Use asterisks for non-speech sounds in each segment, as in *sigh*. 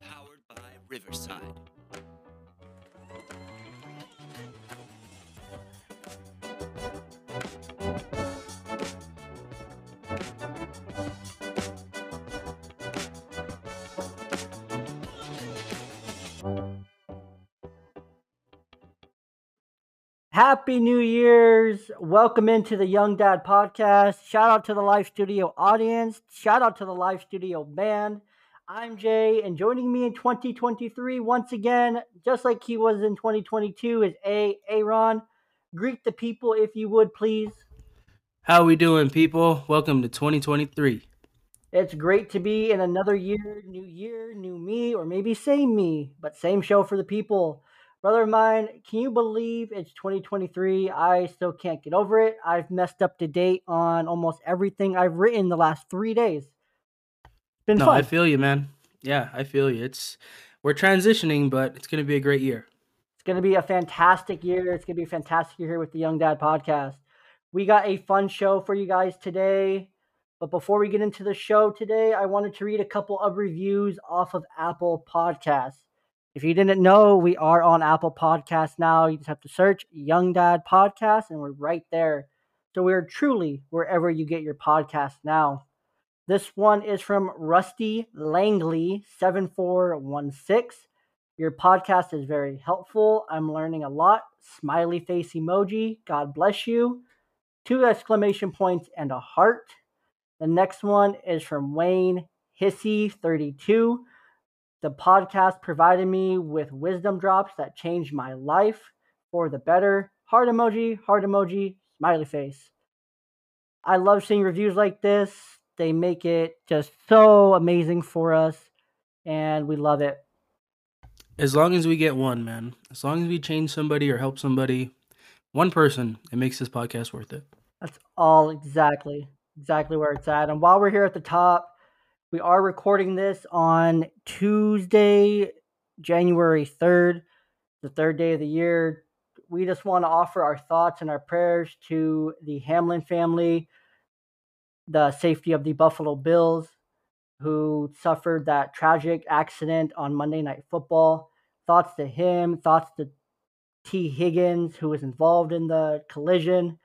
Powered by Riverside. Happy New Year's. Welcome into the Young Dad Podcast. Shout out to the live studio audience. Shout out to the live studio band. I'm Jay, and joining me in 2023 once again, just like he was in 2022, is A. Aaron. Greet the people if you would, please. How we doing, people? Welcome to 2023. It's great to be in another year, new year, new me, or maybe same me, but same show for the people. Brother of mine, can you believe it's 2023? I still can't get over it. I've messed up to date on almost everything I've written the last three days. Been No, fun. I feel you, man. Yeah, I feel you. It's we're transitioning, but it's gonna be a great year. It's going to be a fantastic year. It's going to be a fantastic year here with the Young Dad podcast. We got a fun show for you guys today. But before we get into the show today, I wanted to read a couple of reviews off of Apple Podcasts. If you didn't know, we are on Apple Podcasts now. You just have to search Young Dad Podcast, and we're right there. So we are truly wherever you get your podcast now. This one is from Rusty Langley, 7416. Your podcast is very helpful. I'm learning a lot. Smiley face emoji. God bless you. Two exclamation points and a heart. The next one is from Wayne Hissy32. The podcast provided me with wisdom drops that changed my life for the better. Heart emoji, heart emoji, smiley face. I love seeing reviews like this. They make it just so amazing for us, and we love it. As long as we get one, man. As long as we change somebody or help somebody, one person, it makes this podcast worth it. That's all exactly exactly where it's at. And while we're here at the top, we are recording this on Tuesday, January 3rd, the third day of the year. We just want to offer our thoughts and our prayers to the Hamlin family, the safety of the Buffalo Bills, who suffered that tragic accident on Monday Night Football. Thoughts to him, thoughts to Tee Higgins, who was involved in the collision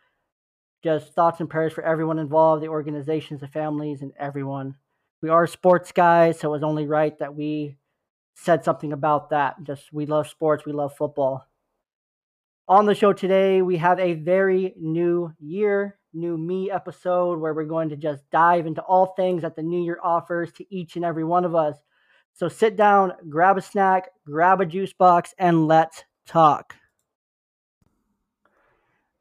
just thoughts and prayers for everyone involved, the organizations, the families, and everyone. We are sports guys, so it was only right that we said something about that. Just we love sports, we love football. On the show today, we have a very new year, new me episode where we're going to just dive into all things that the new year offers to each and every one of us. So sit down, grab a snack, grab a juice box, and let's talk.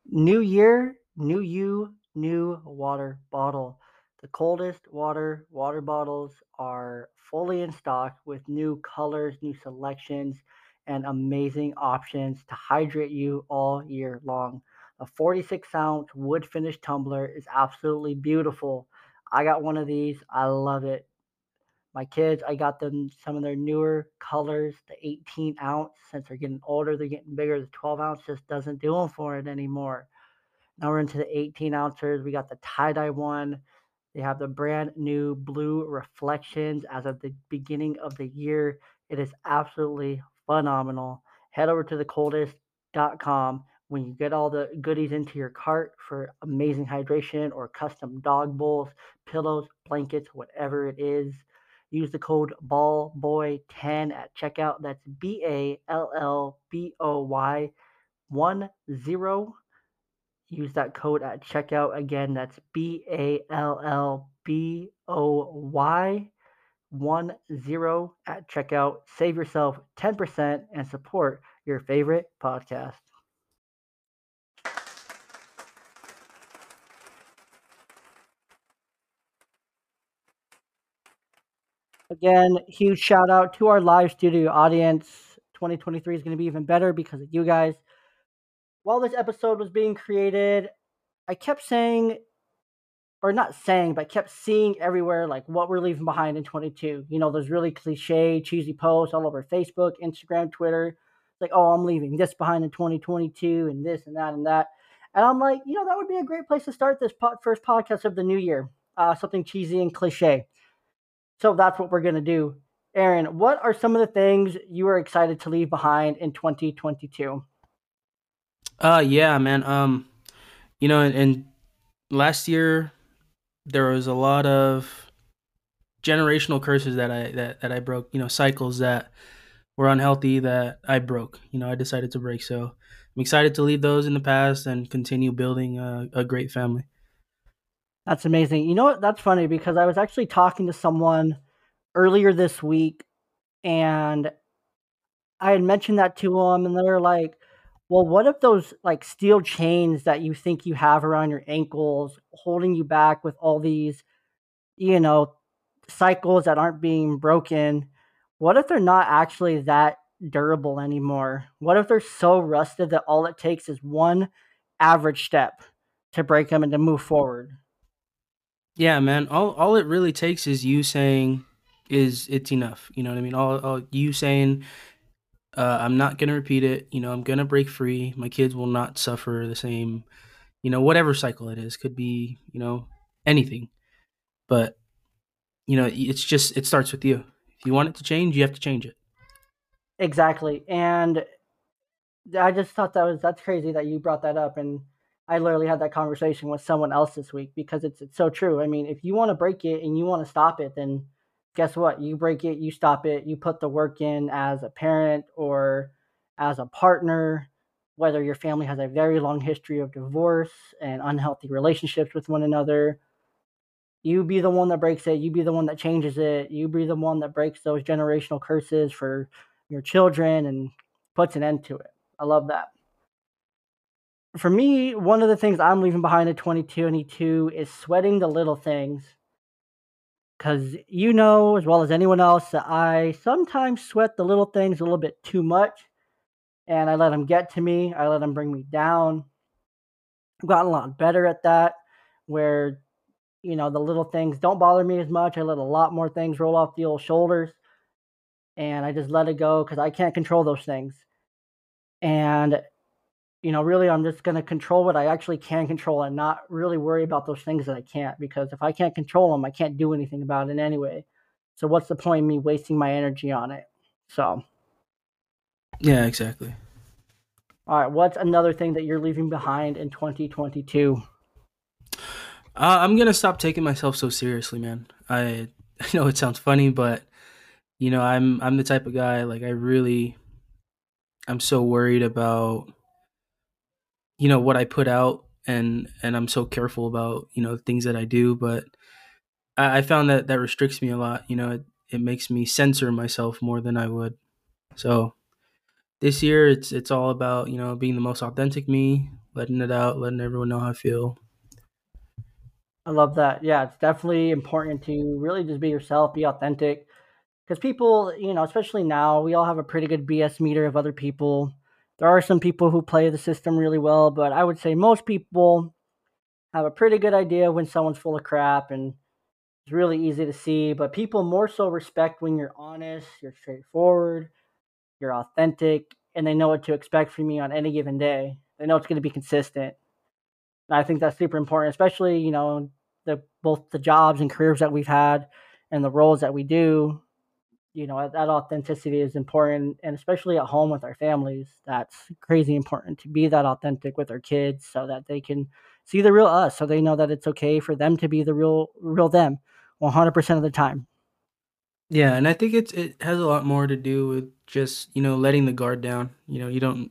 New year, new you, new water bottle. The coldest water water bottles are fully in stock with new colors, new selections, and amazing options to hydrate you all year long. A 46 ounce wood finish tumbler is absolutely beautiful. I got one of these. I love it. My kids, I got them some of their newer colors, the 18 ounce. Since they're getting older, they're getting bigger. The 12 ounce just doesn't do them for it anymore. Now we're into the 18 ounces. We got the tie dye one. They have the brand new blue reflections as of the beginning of the year. It is absolutely phenomenal. Head over to thecoldest.com when you get all the goodies into your cart for amazing hydration or custom dog bowls, pillows, blankets, whatever it is. Use the code BALLBOY10 at checkout. That's B A L L B O Y 1 0 use that code at checkout. Again, that's B A L L B O Y 1 0 at checkout. Save yourself 10% and support your favorite podcast. Again, huge shout out to our live studio audience. 2023 is going to be even better because of you guys while this episode was being created, I kept saying, or not saying, but I kept seeing everywhere like what we're leaving behind in 22. You know, those really cliche, cheesy posts all over Facebook, Instagram, Twitter. Like, oh, I'm leaving this behind in 2022 and this and that and that. And I'm like, you know, that would be a great place to start this po- first podcast of the new year. uh, something cheesy and cliche. So that's what we're gonna do. Aaron, what are some of the things you are excited to leave behind in 2022? Uh, yeah, man. Um, you know, and, and last year there was a lot of generational curses that I that that I broke. You know, cycles that were unhealthy that I broke. You know, I decided to break. So I'm excited to leave those in the past and continue building a, a great family. That's amazing. You know what? That's funny because I was actually talking to someone earlier this week and I had mentioned that to them and they're like, well, what if those like steel chains that you think you have around your ankles holding you back with all these, you know, cycles that aren't being broken? What if they're not actually that durable anymore? What if they're so rusted that all it takes is one average step to break them and to move forward? Yeah, man. All all it really takes is you saying is it's enough. You know what I mean? All, all you saying uh, I'm not gonna repeat it. You know, I'm gonna break free. My kids will not suffer the same. You know, whatever cycle it is could be. You know, anything. But you know, it's just it starts with you. If you want it to change, you have to change it. Exactly, and I just thought that was that's crazy that you brought that up, and I literally had that conversation with someone else this week because it's it's so true. I mean, if you want to break it and you want to stop it, then guess what? You break it, you stop it, you put the work in as a parent or as a partner, whether your family has a very long history of divorce and unhealthy relationships with one another. You be the one that breaks it, you be the one that changes it, you be the one that breaks those generational curses for your children and puts an end to it. I love that. For me, one of the things I'm leaving behind at in 2022 is sweating the little things because you know as well as anyone else that I sometimes sweat the little things a little bit too much, and I let them get to me. I let them bring me down. I've gotten a lot better at that, where you know the little things don't bother me as much. I let a lot more things roll off the old shoulders, and I just let it go because I can't control those things. And you know, really, I'm just going to control what I actually can control and not really worry about those things that I can't. Because if I can't control them, I can't do anything about it anyway. So what's the point of me wasting my energy on it? So. Yeah, exactly. All right. What's another thing that you're leaving behind in 2022? Uh, I'm gonna stop taking myself so seriously, man. I *laughs* I know it sounds funny, but you know, I'm I'm the type of guy like I really I'm so worried about you know what I put out and and I'm so careful about you know things that I do but I, I found that that restricts me a lot you know it, it makes me censor myself more than I would. So this year it's it's all about you know being the most authentic me letting it out letting everyone know how I feel. I love that. Yeah it's definitely important to really just be yourself be authentic because people you know especially now we all have a pretty good BS meter of other people there are some people who play the system really well, but I would say most people have a pretty good idea when someone's full of crap and it's really easy to see. But people more so respect when you're honest, you're straightforward, you're authentic, and they know what to expect from you on any given day. They know it's going to be consistent. And I think that's super important, especially, you know, the both the jobs and careers that we've had and the roles that we do you know that authenticity is important and especially at home with our families that's crazy important to be that authentic with our kids so that they can see the real us so they know that it's okay for them to be the real real them 100% of the time. Yeah and i think it's it has a lot more to do with just you know letting the guard down. You know you don't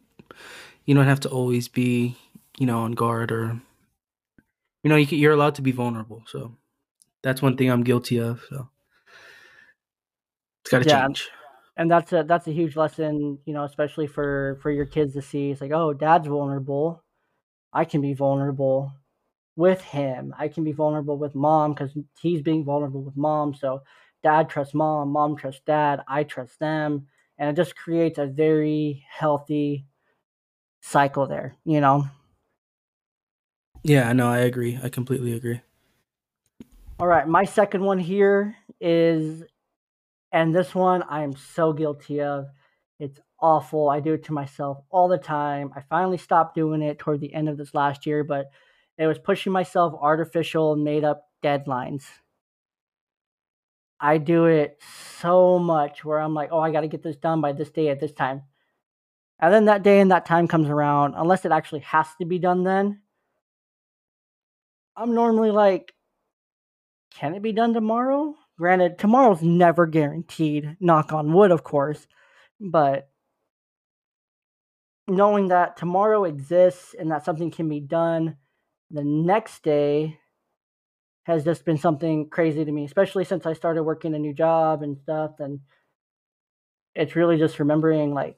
you don't have to always be you know on guard or you know you can, you're allowed to be vulnerable so that's one thing i'm guilty of so it's got to yeah, change. And that's a that's a huge lesson, you know, especially for for your kids to see. It's like, oh, dad's vulnerable. I can be vulnerable with him. I can be vulnerable with mom because he's being vulnerable with mom. So dad trusts mom, mom trusts dad, I trust them. And it just creates a very healthy cycle there, you know? Yeah, no, I agree. I completely agree. All right. My second one here is and this one I am so guilty of. It's awful. I do it to myself all the time. I finally stopped doing it toward the end of this last year, but it was pushing myself artificial made up deadlines. I do it so much where I'm like, oh, I got to get this done by this day at this time. And then that day and that time comes around, unless it actually has to be done then. I'm normally like, can it be done tomorrow? Granted, tomorrow's never guaranteed, knock on wood, of course, but knowing that tomorrow exists and that something can be done the next day has just been something crazy to me, especially since I started working a new job and stuff. And it's really just remembering like,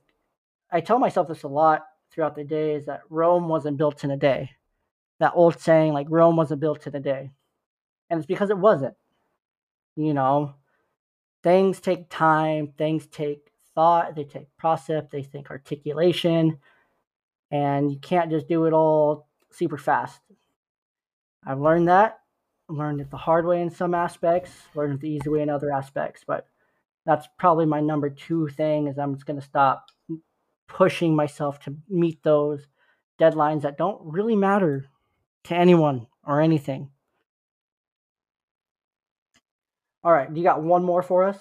I tell myself this a lot throughout the day is that Rome wasn't built in a day. That old saying, like, Rome wasn't built in a day. And it's because it wasn't. You know, things take time, things take thought, they take process, they take articulation, and you can't just do it all super fast. I've learned that. Learned it the hard way in some aspects, learned it the easy way in other aspects, but that's probably my number two thing is I'm just going to stop pushing myself to meet those deadlines that don't really matter to anyone or anything. All right, you got one more for us?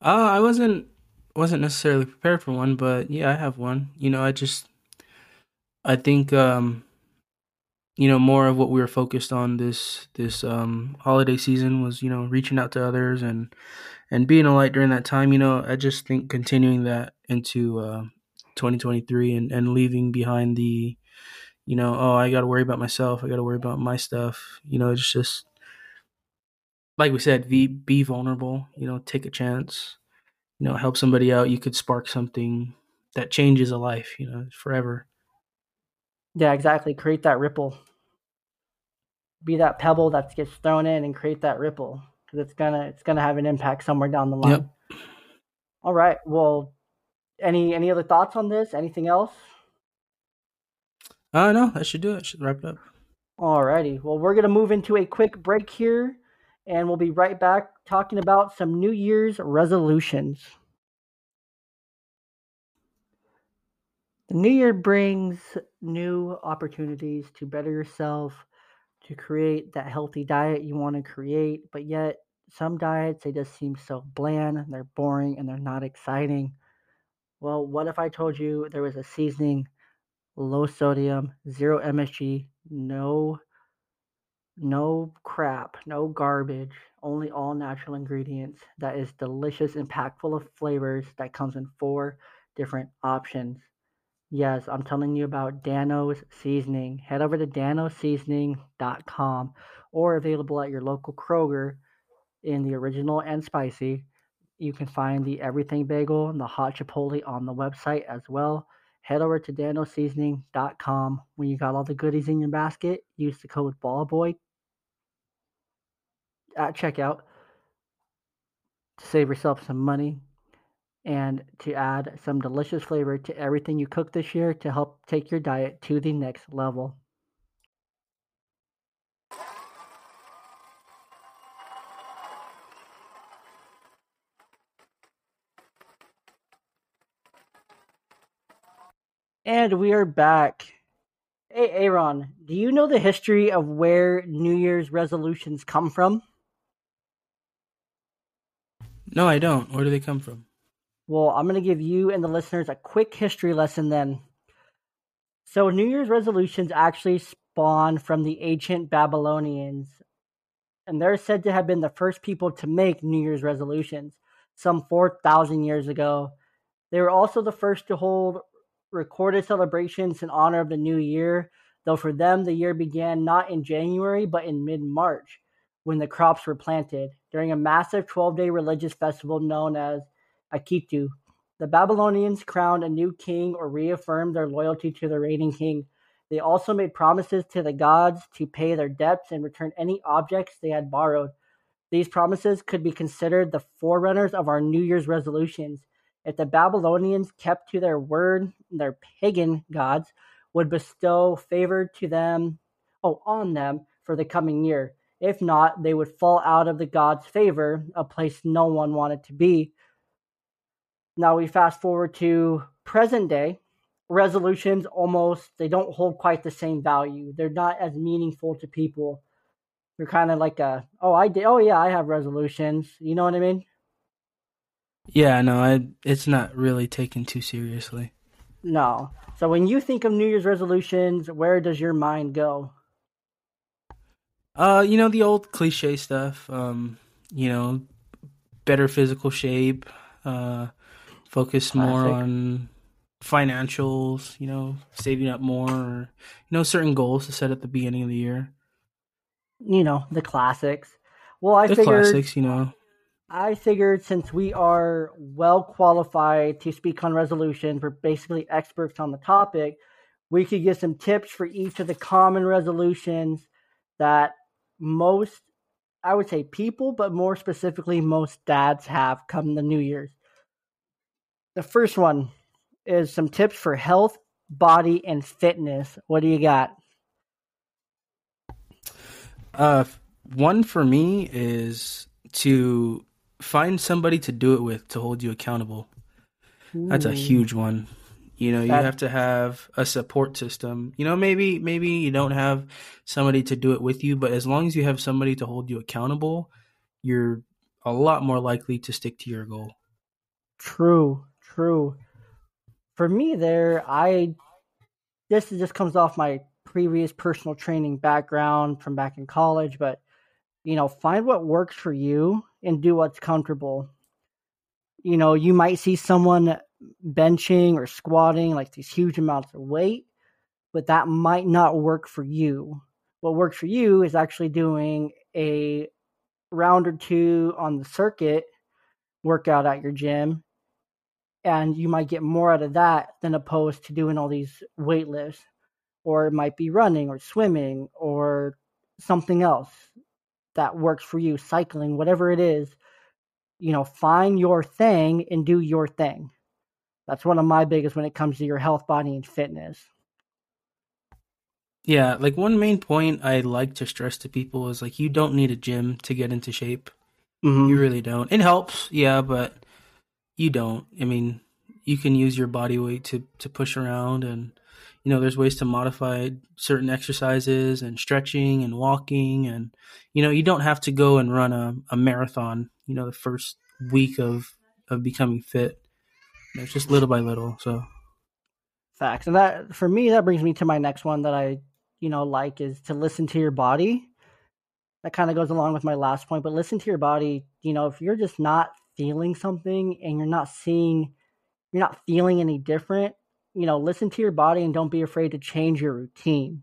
Uh, I wasn't wasn't necessarily prepared for one, but yeah, I have one. You know, I just I think um you know more of what we were focused on this this um holiday season was you know reaching out to others and and being a light during that time you know i just think continuing that into uh 2023 and and leaving behind the you know oh i got to worry about myself i got to worry about my stuff you know it's just like we said be be vulnerable you know take a chance you know help somebody out you could spark something that changes a life you know forever yeah, exactly. Create that ripple. Be that pebble that gets thrown in and create that ripple because it's gonna it's gonna have an impact somewhere down the line. Yep. All right. Well, any any other thoughts on this? Anything else? Uh no, that should do it. Should wrap it up. Alrighty. Well, we're gonna move into a quick break here, and we'll be right back talking about some New Year's resolutions. The new year brings new opportunities to better yourself, to create that healthy diet you want to create, but yet some diets they just seem so bland, they're boring and they're not exciting. Well, what if I told you there was a seasoning, low sodium, zero MSG, no no crap, no garbage, only all natural ingredients that is delicious and packed full of flavors that comes in four different options. Yes, I'm telling you about Dan-O's Seasoning. Head over to danoseasoning.com or available at your local Kroger in the original and spicy. You can find the everything bagel and the hot chipotle on the website as well. Head over to danoseasoning.com. When you got all the goodies in your basket, use the code BALLBOY at checkout to save yourself some money and to add some delicious flavor to everything you cook this year to help take your diet to the next level. And we are back. Hey, Aaron, do you know the history of where New Year's resolutions come from? No, I don't. Where do they come from? Well, I'm going to give you and the listeners a quick history lesson then. So, New Year's resolutions actually spawn from the ancient Babylonians, and they're said to have been the first people to make New Year's resolutions some 4,000 years ago. They were also the first to hold recorded celebrations in honor of the new year, though for them, the year began not in January but in mid March when the crops were planted during a massive 12 day religious festival known as Akitu. The Babylonians crowned a new king or reaffirmed their loyalty to the reigning king. They also made promises to the gods to pay their debts and return any objects they had borrowed. These promises could be considered the forerunners of our New Year's resolutions. If the Babylonians kept to their word, their pagan gods would bestow favor to them, oh, on them for the coming year. If not, they would fall out of the gods' favor, a place no one wanted to be. Now we fast forward to present day. resolutions almost they don't hold quite the same value. They're not as meaningful to people. They're kind of like a oh I did oh yeah I have resolutions. You know what I mean? Yeah, no, I it's not really taken too seriously. No. So when you think of New Year's resolutions, where does your mind go? Uh, you know the old cliche stuff. Um, you know, better physical shape. Uh, focus Classic. more on financials. You know, saving up more. Or, you know, certain goals to set at the beginning of the year. You know the classics. Well, I the figured, classics. You know, I figured since we are well qualified to speak on resolutions, we're basically experts on the topic. We could give some tips for each of the common resolutions that most, I would say people, but more specifically, most dads have come the New Year's. The first one is some tips for health, body, and fitness. What do you got? Uh, one for me is to find somebody to do it with to hold you accountable. Ooh. That's a huge one. You know, you that, have to have a support system. You know, maybe maybe you don't have somebody to do it with you, but as long as you have somebody to hold you accountable, you're a lot more likely to stick to your goal. True, true. For me there, I this just comes off my previous personal training background from back in college, but you know, find what works for you and do what's comfortable. You know, you might see someone benching or squatting like these huge amounts of weight, but that might not work for you. What works for you is actually doing a round or two on the circuit workout at your gym and you might get more out of that than opposed to doing all these weight lifts or it might be running or swimming or something else that works for you cycling whatever it is you know find your thing and do your thing that's one of my biggest when it comes to your health, body, and fitness. Yeah, like one main point I like to stress to people is like you don't need a gym to get into shape. Mm-hmm. You really don't. It helps, yeah, but you don't. I mean, you can use your body weight to to push around and you know, there's ways to modify certain exercises and stretching and walking and you know, you don't have to go and run a, a marathon, you know, the first week of of becoming fit. It's just little by little. So facts, and that for me that brings me to my next one that I you know like is to listen to your body. That kind of goes along with my last point, but listen to your body. You know, if you're just not feeling something and you're not seeing, you're not feeling any different. You know, listen to your body and don't be afraid to change your routine.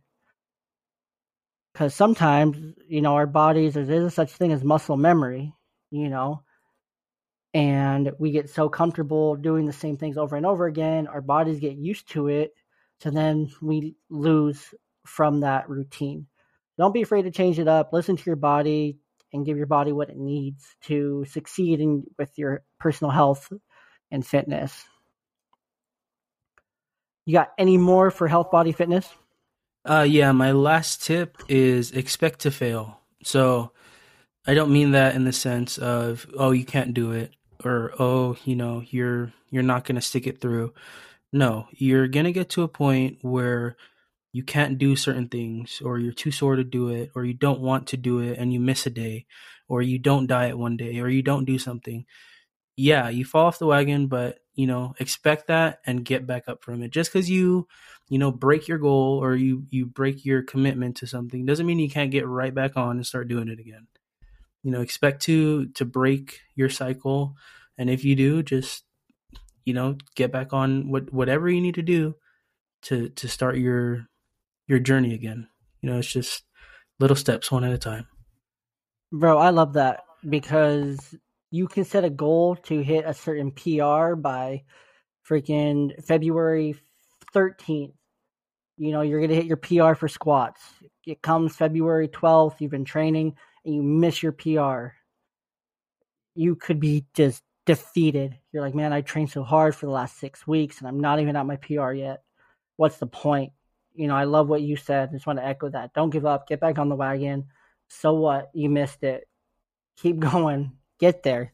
Because sometimes, you know, our bodies, there is such thing as muscle memory. You know, and we get so comfortable doing the same things over and over again our bodies get used to it so then we lose from that routine don't be afraid to change it up listen to your body and give your body what it needs to succeed in with your personal health and fitness you got any more for health body fitness? Uh yeah my last tip is expect to fail. So I don't mean that in the sense of oh you can't do it or oh you know you're you're not going to stick it through. No you're going to get to a point where you can't do certain things or you're too sore to do it or you don't want to do it and you miss a day or you don't diet one day or you don't do something yeah you fall off the wagon but you know expect that and get back up from it. Just because you you know break your goal or you you break your commitment to something doesn't mean you can't get right back on and start doing it again. You know expect to to break your cycle and if you do just you know get back on what whatever you need to do to to start your your journey again. You know it's just little steps one at a time. Bro i love that because you can set a goal to hit a certain pr by freaking february 13th you know you're going to hit your pr for squats it comes february 12th you've been training and you miss your PR, you could be just defeated. You're like, man, I trained so hard for the last six weeks and I'm not even at my PR yet. What's the point? You know, I love what you said. I just want to echo that. Don't give up. Get back on the wagon. So what? You missed it. Keep *laughs* going. Get there.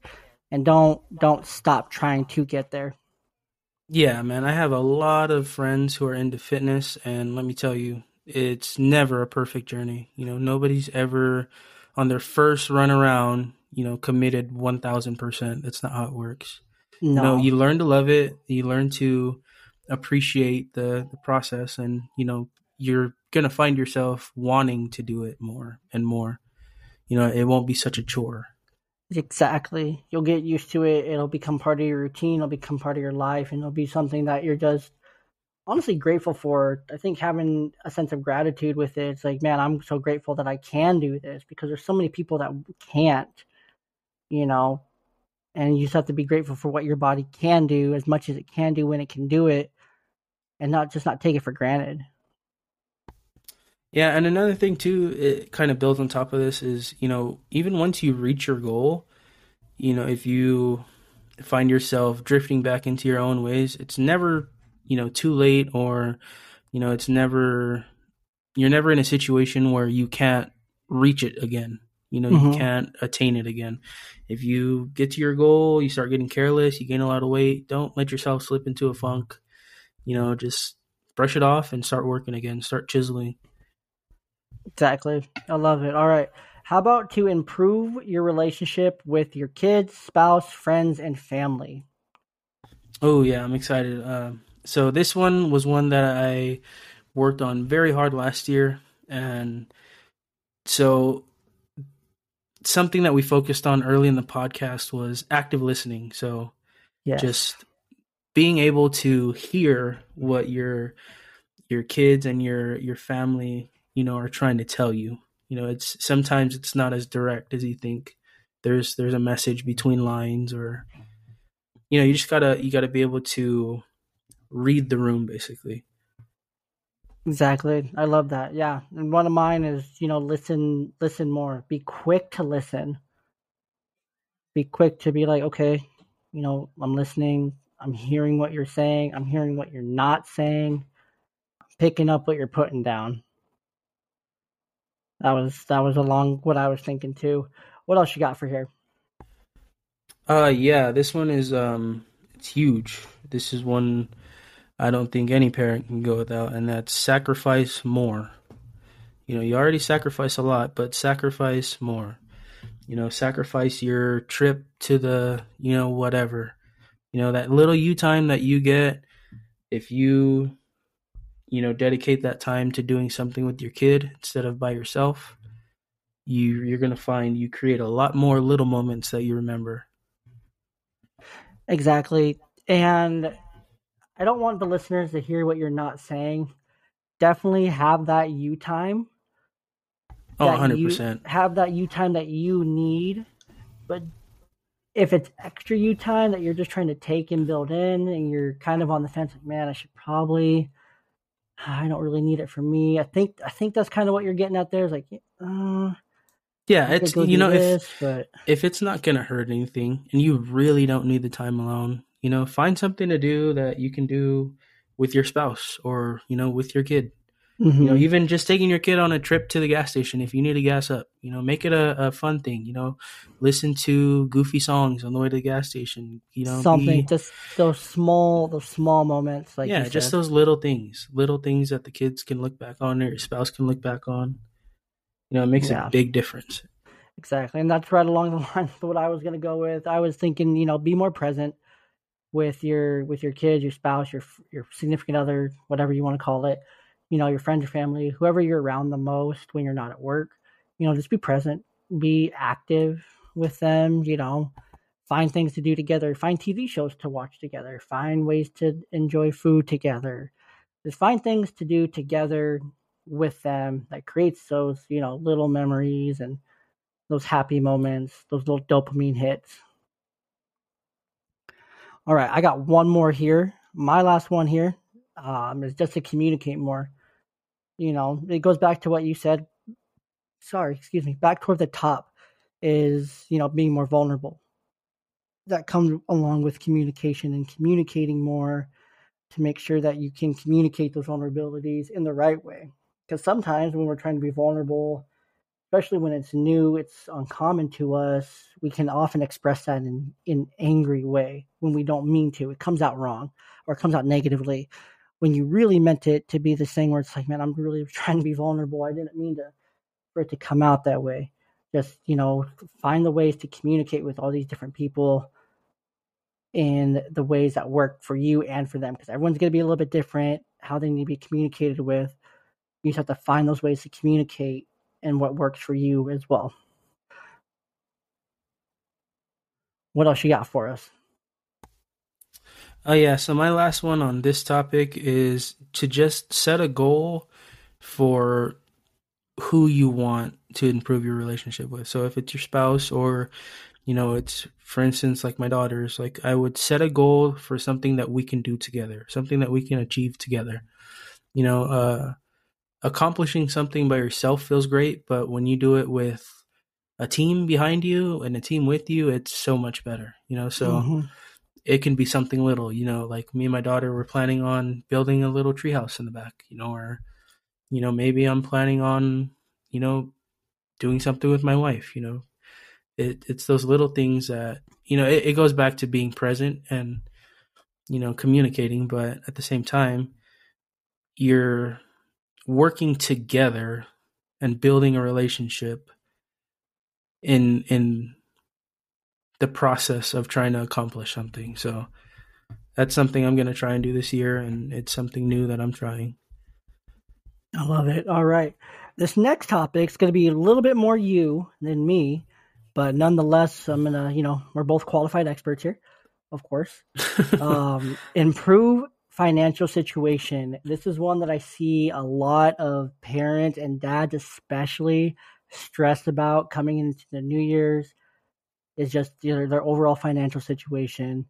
And don't don't stop trying to get there. Yeah, man, I have a lot of friends who are into fitness, and let me tell you, it's never a perfect journey. You know, nobody's ever on their first run around, you know, committed 1000%. That's not how it works. No, No, you learn to love it, you learn to appreciate the the process and, you know, you're going to find yourself wanting to do it more and more. You know, it won't be such a chore. Exactly. You'll get used to it. It'll become part of your routine. It'll become part of your life, and it'll be something that you're just honestly grateful for. I think having a sense of gratitude with it, it's like, man, I'm so grateful that I can do this because there's so many people that can't, you know, and you just have to be grateful for what your body can do as much as it can do when it can do it and not just not take it for granted. Yeah, and another thing too, it kind of builds on top of this is, you know, even once you reach your goal, you know, if you find yourself drifting back into your own ways, it's never, you know, too late or, you know, it's never, you're never in a situation where you can't reach it again. You know, you Mhm. can't attain it again. If you get to your goal, you start getting careless, you gain a lot of weight, don't let yourself slip into a funk. You know, just brush it off and start working again, start chiseling. Exactly. I love it. All right. How about to improve your relationship with your kids, spouse, friends, and family? Oh yeah, I'm excited. Um, so this one was one that I worked on very hard last year, and so something that we focused on early in the podcast was active listening. So Yes. just being able to hear what your your kids and your your family, you know, are trying to tell you. You know, it's sometimes it's not as direct as you think. There's there's a message between lines or you know, you just got to you got to be able to read the room basically. Exactly. I love that. Yeah. And one of mine is, you know, listen listen more. Be quick to listen. Be quick to be like, okay, you know, I'm listening. I'm hearing what you're saying. I'm hearing what you're not saying. I'm picking up what you're putting down. That was that was along what I was thinking too. What else you got for here? Uh yeah, this one is um it's huge. This is one I don't think any parent can go without and that's sacrifice more. You know, you already sacrifice a lot, but sacrifice more. You know, sacrifice your trip to the, you know, whatever. You know, that little you time that you get if you you know, dedicate that time to doing something with your kid instead of by yourself, you you're going to find you create a lot more little moments that you remember. Exactly. And I don't want the listeners to hear what you're not saying. Definitely have that you time. Oh, 100%. have that you time that you need. But if it's extra you time that you're just trying to take and build in and you're kind of on the fence like, man, I should probably I don't really need it for me. I think I think that's kind of what you're getting at there. Is like, uh, Yeah, it's you know if but if it's not going to hurt anything and you really don't need the time alone, you know, find something to do that you can do with your spouse or, you know, with your kid. You know, Mhm. even just taking your kid on a trip to the gas station if you need to gas up, you know, make it a, a fun thing, you know, listen to goofy songs on the way to the gas station, you know, something be- just those small those small moments like yeah, just those little things, little things that the kids can look back on or your spouse can look back on. You know, it makes Yeah. a big difference. Exactly. And that's right along the *laughs* lines of what I was going to go with. I was thinking, you know, be more present with your with your kids, your spouse, your your significant other, whatever you want to call it. You know, your friends, your family, whoever you're around the most when you're not at work. You know, just be present, be active with them, you know. Find things to do together, find TV shows to watch together, find ways to enjoy food together. Just find things to do together with them that creates those, you know, little memories and those happy moments, those little dopamine hits. All right, I got one more here. My last one here um, is just to communicate more. You know, it goes back to what you said. Sorry, excuse me. Back toward the top is you know being more vulnerable. That comes along with communication and communicating more to make sure that you can communicate those vulnerabilities in the right way. Because sometimes when we're trying to be vulnerable especially when it's new, it's uncommon to us. We can often express that in in angry way when we don't mean to. It comes out wrong or it comes out negatively. When you really meant it to be this thing where it's like, man, I'm really *laughs* trying to be vulnerable. I didn't mean to for it to come out that way. Just you know, find the ways to communicate with all these different people in the ways that work for you and for them because everyone's going to be a little bit different how they need to be communicated with you just have to find those ways to communicate and what works for you as well. What else you got for us? Oh yeah, so my last one on this topic is to just set a goal for who you want to improve your relationship with. So if it's your spouse or you know, it's for instance like my daughters, like I would set a goal for something that we can do together, something that we can achieve together. You know, uh accomplishing something by yourself feels great, but when you do it with a team behind you and a team with you, it's so much better, you know? So mm-hmm. It can be something little, you know, like me and my daughter were planning on building a little treehouse in the back, you know, or, you know, maybe I'm planning on, you know, doing something with my wife, you know. It, it's those little things that, you know, it, it goes back to being present and, you know, communicating, but at the same time, you're working together and building a relationship in in the process of trying to accomplish something. So that's something I'm going to try and do this year and it's something new that I'm trying. I love it. All right. This next topic is going to be a little bit more you than me, but nonetheless, I'm going to, you know, we're both qualified experts here, of course. *laughs* um, improve financial situation. This is one that I see a lot of parents and dads, especially, stressed about coming into the New Year's. Is just you know, their overall financial situation.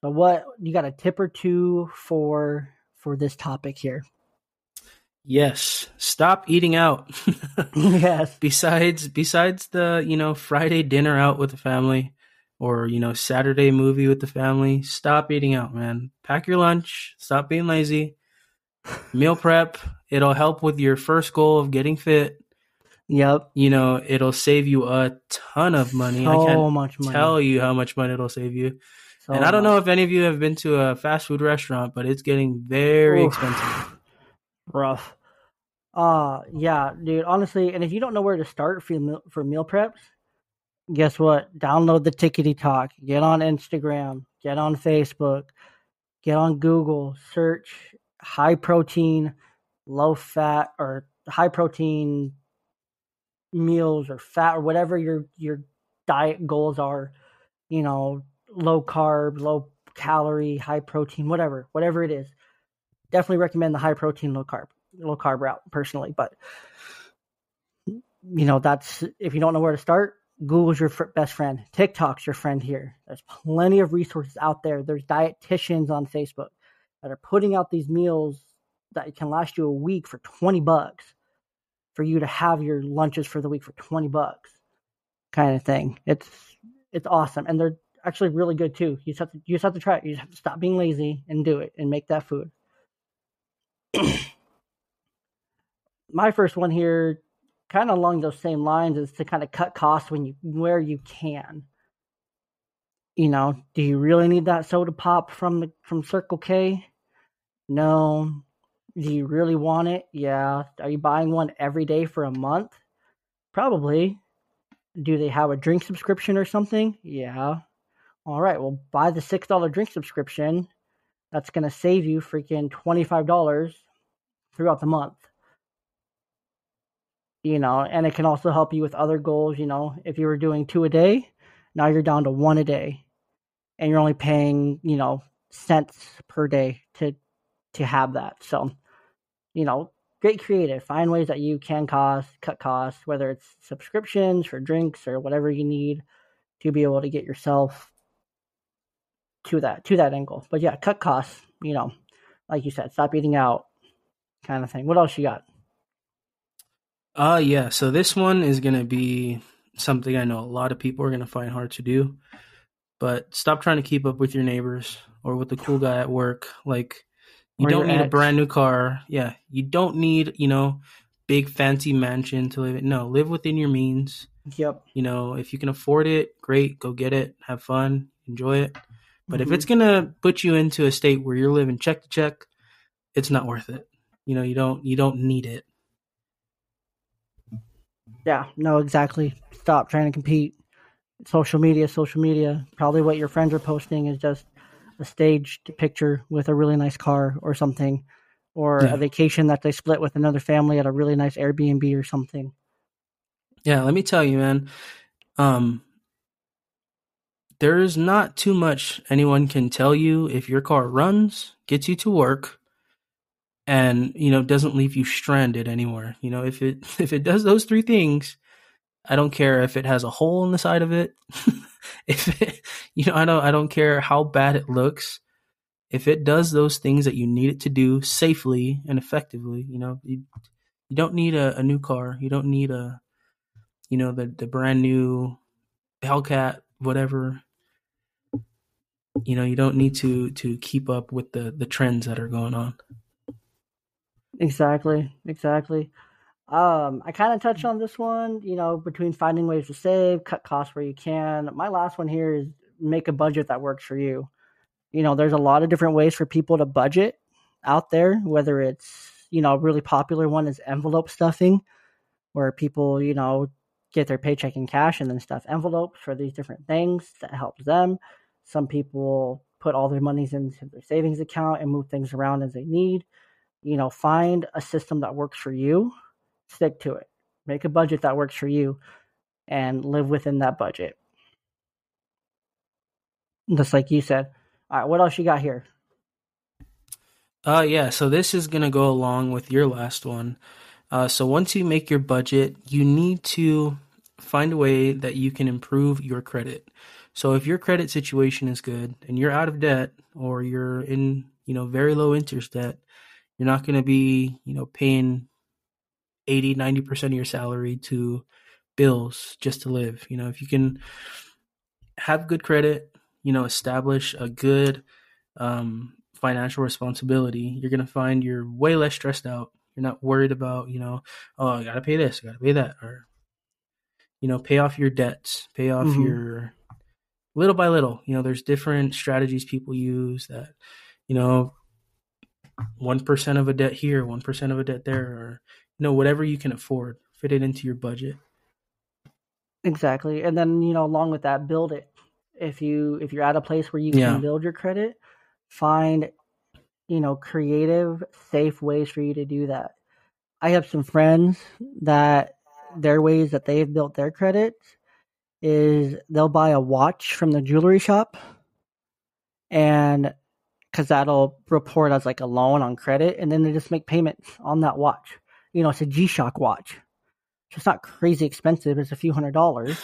So, what you got a tip or two for for this topic here? Yes, stop eating out. *laughs* *laughs* yes. Besides, besides the you know Friday dinner out with the family, or you know Saturday movie with the family, stop eating out, man. Pack your lunch. Stop being lazy. Meal prep. It'll help with your first goal of getting fit. Yep. You know, it'll save you a ton of money. So I can't much money. tell you how much money it'll save you. So and I don't much. know if any of you have been to a fast food restaurant, but it's getting very Oof. expensive. Rough. Uh yeah, dude. Honestly, and if you don't know where to start for meal, for meal preps, guess what? Download the Tickety Talk. Get on Instagram. Get on Facebook. Get on Google. Search high protein, low fat, or high protein meals or fat or whatever your your diet goals are. You know, low carb, low calorie, high protein, whatever, whatever it is. Definitely recommend the high protein, low carb, low carb route personally. But you know, that's if you don't know where to start, Google's your best friend. TikTok's your friend here. There's plenty of resources out there. There's dietitians on Facebook that are putting out these meals that can last you a week for 20 bucks for you to have your lunches for the week for 20 bucks kind of thing. It's it's awesome and they're actually really good too. You just have to you just have to try it. You just have to stop being lazy and do it and make that food. *clears throat* My first one here kind of along those same lines is to kind of cut costs when you where you can. You know, do you really need that soda pop from the from Circle K? No. Do you really want it? Yeah. Are you buying one every day for a month? Probably. Do they have a drink subscription or something? Yeah. All right, well, buy the $6 drink subscription. That's going to save you freaking $25 throughout the month you know, and it can also help you with other goals. You know, if you were doing two a day, now you're down to one a day, and you're only paying, you know, cents per day to to have that. So, you know, great creative. Find ways that you can cost cut costs, whether it's subscriptions for drinks or whatever you need to be able to get yourself to that to that angle. But yeah, cut costs. You know, like you said, stop eating out, kind of thing. What else you got? Uh yeah, so this one is going to be something I know a lot of people are going to find hard to do. But stop trying to keep up with your neighbors or with the cool guy at work. Like you or don't need ex. a brand new car. Yeah, you don't need, you know, big fancy mansion to live in. No, live within your means. Yep. You know, if you can afford it, great, go get it, have fun, enjoy it. But if Mhm. it's gonna put you into a state where you're living check to check, it's not worth it. You know, you don't you don't need it. Yeah, no, exactly. Stop trying to compete. Social media, social media. Probably what your friends are posting is just a staged picture with a really nice car or something, or Yeah. a vacation that they split with another family at a really nice Airbnb or something. Yeah, let me tell you, man. Um, there's not too much anyone can tell you if your car runs, gets you to work, and you know doesn't leave you stranded anywhere. You know, if it *laughs* if it does those three things, I don't care if it has a hole in the side of it. *laughs* if it, *laughs* you know, I don't I don't care how bad it looks. If it does those things that you need it to do safely and effectively, you know, you, you don't need a, a new car. You don't need a you know the the brand new Hellcat whatever you know you don't need to to keep up with the the trends that are going on Exactly, exactly. Um, I kind of touched on this one, you know, between finding ways to save, cut costs where you can. My last one here is make a budget that works for you. You know, there's a lot of different ways for people to budget out there, whether it's, you know, a really popular one is envelope stuffing, where people, you know, get their paycheck in cash and then stuff envelopes for these different things that helps them. Some people put all their monies into their savings account and move things around as they need you know, find a system that works for you, stick to it. Make a budget that works for you and live within that budget. Just like you said. All right, what else you got here? uh yeah so this is gonna go along with your last one uh so once you make your budget you need to find a way that you can improve your credit so if your credit situation is good and you're out of debt or you're in you know very low interest debt you're not going to be you know paying 80 90% of your salary to bills just to live you know if you can have good credit you know establish a good um, financial responsibility you're going to find you're way less stressed out you're not worried about you know oh i gotta pay this i gotta pay that or you know pay off your debts pay off Mhm. your little by little you know there's different strategies people use that you know one percent of a debt here, one percent of a debt there, or you know whatever you can afford, fit it into your budget. Exactly. And then, you know, along with that, build it. If you if you're at a place where you Yeah. can build your credit, find you know, creative, safe ways for you to do that. I have some friends that their ways that they've built their credit is they'll buy a watch from the jewelry shop and because that'll report as like a loan on credit and then they just make payments on that watch you know it's a g-shock watch so it's not crazy expensive it's a few hundred dollars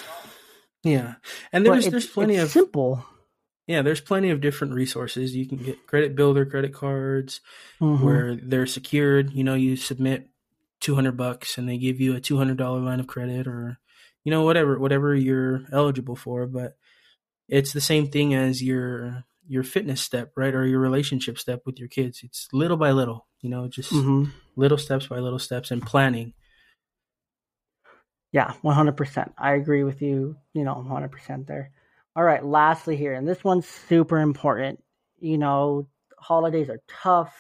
Yeah, and there's there's plenty of simple yeah there's plenty of different resources you can get credit builder credit cards Mhm. where they're secured. You know, you submit two hundred bucks and they give you a two hundred dollar line of credit or you know whatever whatever you're eligible for. But it's the same thing as your your fitness step, right, or your relationship step with your kids. It's little by little. You know, just Mhm. little steps by little steps and planning. Yeah, 100%. I agree with you, you know, 100% there. All right, lastly here, and this one's super important. You know, holidays are tough,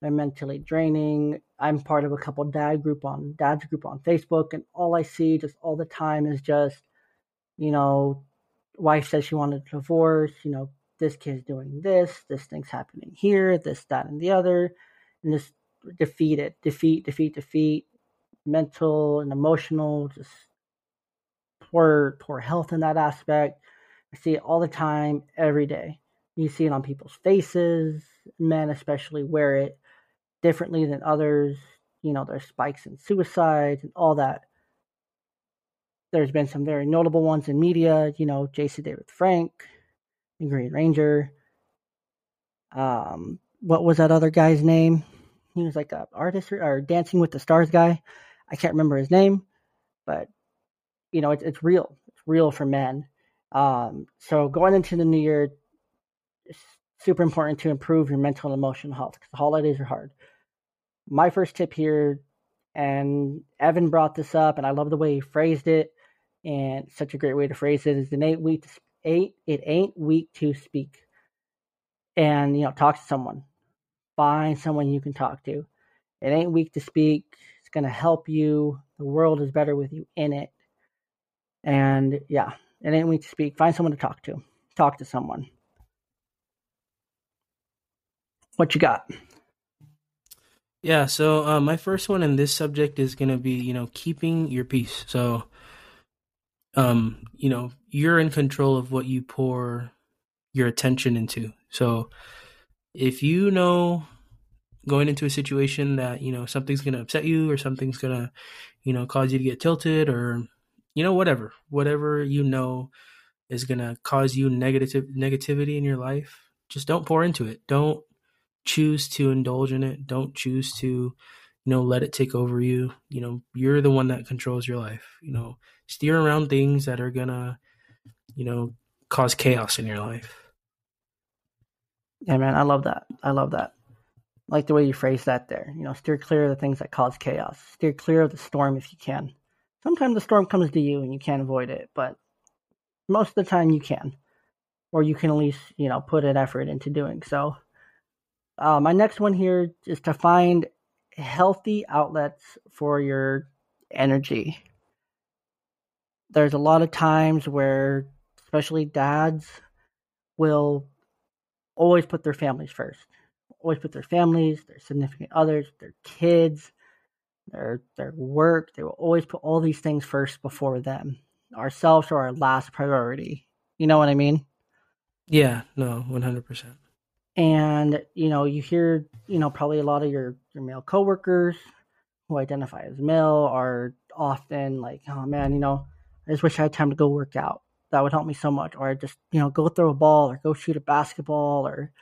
they're mentally draining. I'm part of a couple dad group on dad's group on Facebook and all I see just all the time is just, you know, wife says she wanted a divorce, you know, this kid's doing this, this thing's happening here, this, that, and the other, and just defeat defeated, defeat, defeat, defeat mental and emotional, just poor poor health in that aspect. I see it all the time, every day. You see it on people's faces. Men especially wear it differently than others. You know, there's spikes in suicides and all that. There's been some very notable ones in media, you know, Jason David Frank, the Green Ranger. Um, what was that other guy's name? He was like a artist or, or Dancing with the Stars guy. I can't remember his name, but you know, it's it's real. It's real for men. Um, so going into the new year, it's super important to improve your mental and emotional health because the holidays are hard. My first tip here and Evan brought this up, and I love the way he phrased it. And such a great way to phrase it is ain't weak to eight. It ain't weak to speak, and you know, talk to someone. Find someone you can talk to. It ain't weak to speak. It's gonna help you. The world is better with you in it. And yeah, it ain't weak to speak. Find someone to talk to. Talk to someone. What you got? Yeah, so uh, my first one in this subject is going to be, you know, keeping your peace. So, um, you know, you're in control of what you pour your attention into. So, if you know going into a situation that, you know, something's going to upset you or something's going to, you know, cause you to get tilted or, you know, whatever, whatever you know is going to cause you negative negativity in your life, just don't pour into it. Don't choose to indulge in it. Don't choose to, you know, let it take over you. You know, you're the one that controls your life. You know, steer around things that are gonna, you know, cause chaos in your life. Yeah, man, I love that. I love that. I like the way you phrase that there. You know, steer clear of the things that cause chaos. Steer clear of the storm if you can. Sometimes the storm comes to you and you can't avoid it, but most of the time you can. Or you can at least, you know, put an effort into doing so. Uh, my next one here is to find healthy outlets for your energy. There's a lot of times where, especially dads, will always put their families first. Always put their families, their significant others, their kids, their their work. They will always put all these things first before them. Ourselves are our last priority. You know what I mean? Yeah, no, one hundred percent and you know you hear you know probably a lot of your your male coworkers who identify as male are often like oh man you know i just wish i had time to go work out that would help me so much or just you know go throw a ball or go shoot a basketball or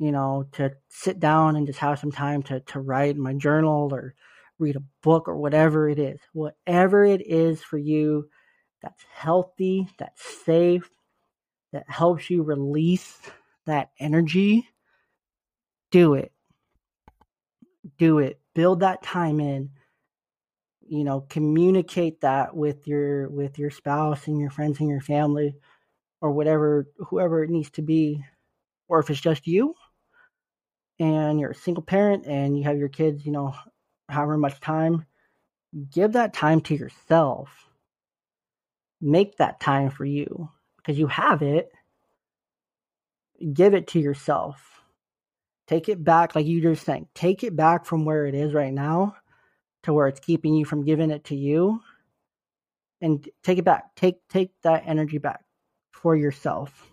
you know to sit down and just have some time to to write in my journal or read a book or whatever it is whatever it is for you that's healthy that's safe that helps you release that energy, do it. Do it. Build that time in. You know, communicate that with your with your spouse and your friends and your family or whatever whoever it needs to be. Or if it's just you and you're a single parent and you have your kids, you know, however much time, give that time to yourself. Make that time for you because you have it give it to yourself. Take it back, like you just saying, take it back from where it is right now to where it's keeping you from giving it to you. And take it back. Take take that energy back for yourself.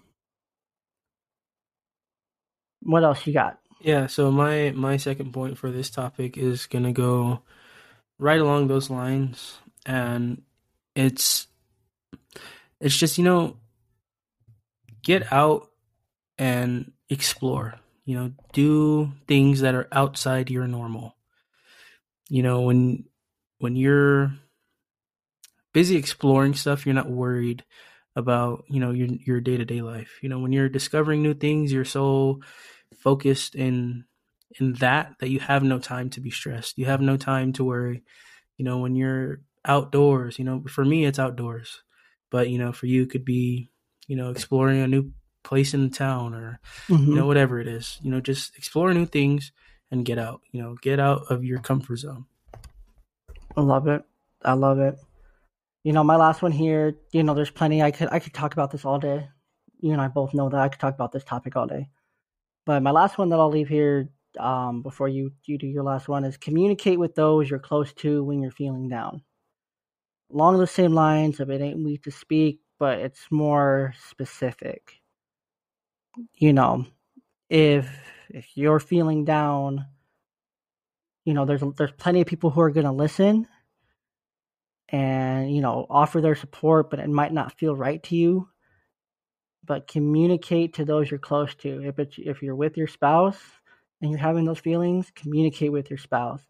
What else you got? Yeah, so my my second point for this topic is gonna go right along those lines, and it's it's just you know get out and explore. You know, do things that are outside your normal. You know, when when you're busy exploring stuff, you're not worried about, you know, your your day-to-day life. You know, when you're discovering new things, you're so focused in in that that you have no time to be stressed. You have no time to worry. You know, when you're outdoors, you know, for me it's outdoors. But, you know, for you it could be, you know, exploring a new place in the town or mm-hmm. you know whatever it is you know just explore new things and get out you know get out of your comfort zone i love it i love it you know my last one here you know there's plenty i could i could talk about this all day you and i both know that i could talk about this topic all day but my last one that i'll leave here um, before you you do your last one is communicate with those you're close to when you're feeling down along the same lines of it ain't weak to speak but it's more specific you know, if if you're feeling down, you know, there's there's plenty of people who are going to listen and you know offer their support, but it might not feel right to you. But communicate to those you're close to. If it's if you're with your spouse and you're having those feelings, communicate with your spouse.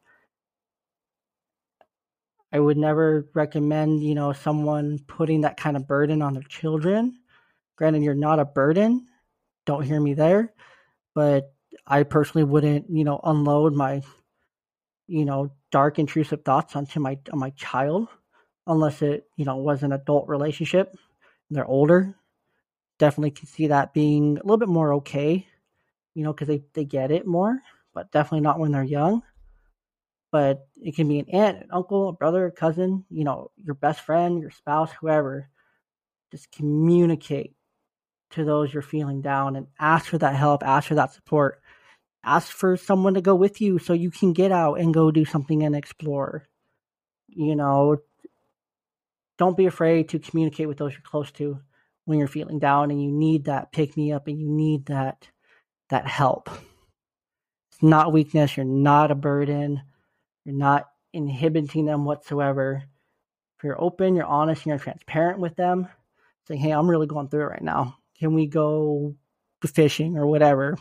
I would never recommend, you know, someone putting that kind of burden on their children. Granted, you're not a burden, don't hear me there. But I personally wouldn't, you know, unload my, you know, dark, intrusive thoughts onto my on my child, unless it you know was an adult relationship. They're older. Definitely can see that being a little bit more okay, you know, because they they get it more. But definitely not when they're young. But it can be an aunt, an uncle, a brother, a cousin, you know, your best friend, your spouse, whoever. Just communicate to those you're feeling down and ask for that help, ask for that support ask for someone to go with you so you can get out and go do something and explore. You know, don't be afraid to communicate with those you're close to when you're feeling down and you need that pick me up and you need that that help. It's not weakness, you're not a burden, you're not inhibiting them whatsoever. If you're open, you're honest, and you're transparent with them, saying, Hey, I'm really going through it right now. Can we go fishing or whatever?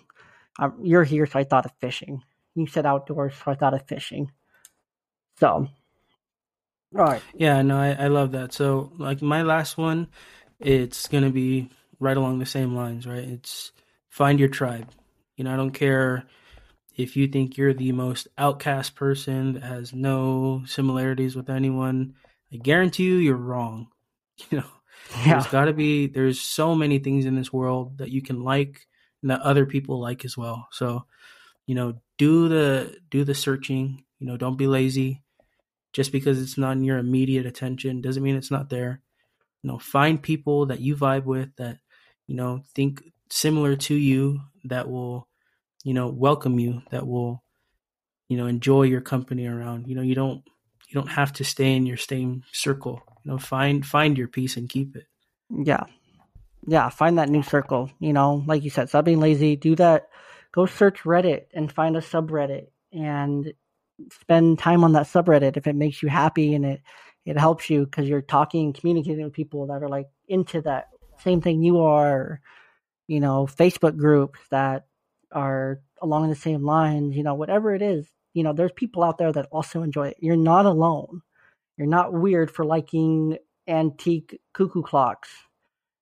you're here, so I thought of fishing. You said outdoors, so I thought of fishing. So, all right. Yeah, no, I, I love that. So, like my last one, it's gonna be right along the same lines, right? It's find your tribe. You know, I don't care if you think you're the most outcast person that has no similarities with anyone. I guarantee you, you're wrong. *laughs* You know, yeah. there's got to be. There's so many things in this world that you can like and that other people like as well. So, you know, do the do the searching. You know, don't be lazy. Just because it's not in your immediate attention doesn't mean it's not there. You know, find people that you vibe with that you know think similar to you that will you know welcome you that will you know enjoy your company around. You know, you don't you don't have to stay in your same circle. You know, find find your peace and keep it. Yeah, yeah, find that new circle. You know, like you said, stop being lazy. Do that. Go search Reddit and find a subreddit and spend time on that subreddit if it makes you happy and it it helps you because you're talking communicating with people that are like into that same thing you are. You know, Facebook groups that are along the same lines. You know, whatever it is. You know, there's people out there that also enjoy it. You're not alone. You're not weird for liking antique cuckoo clocks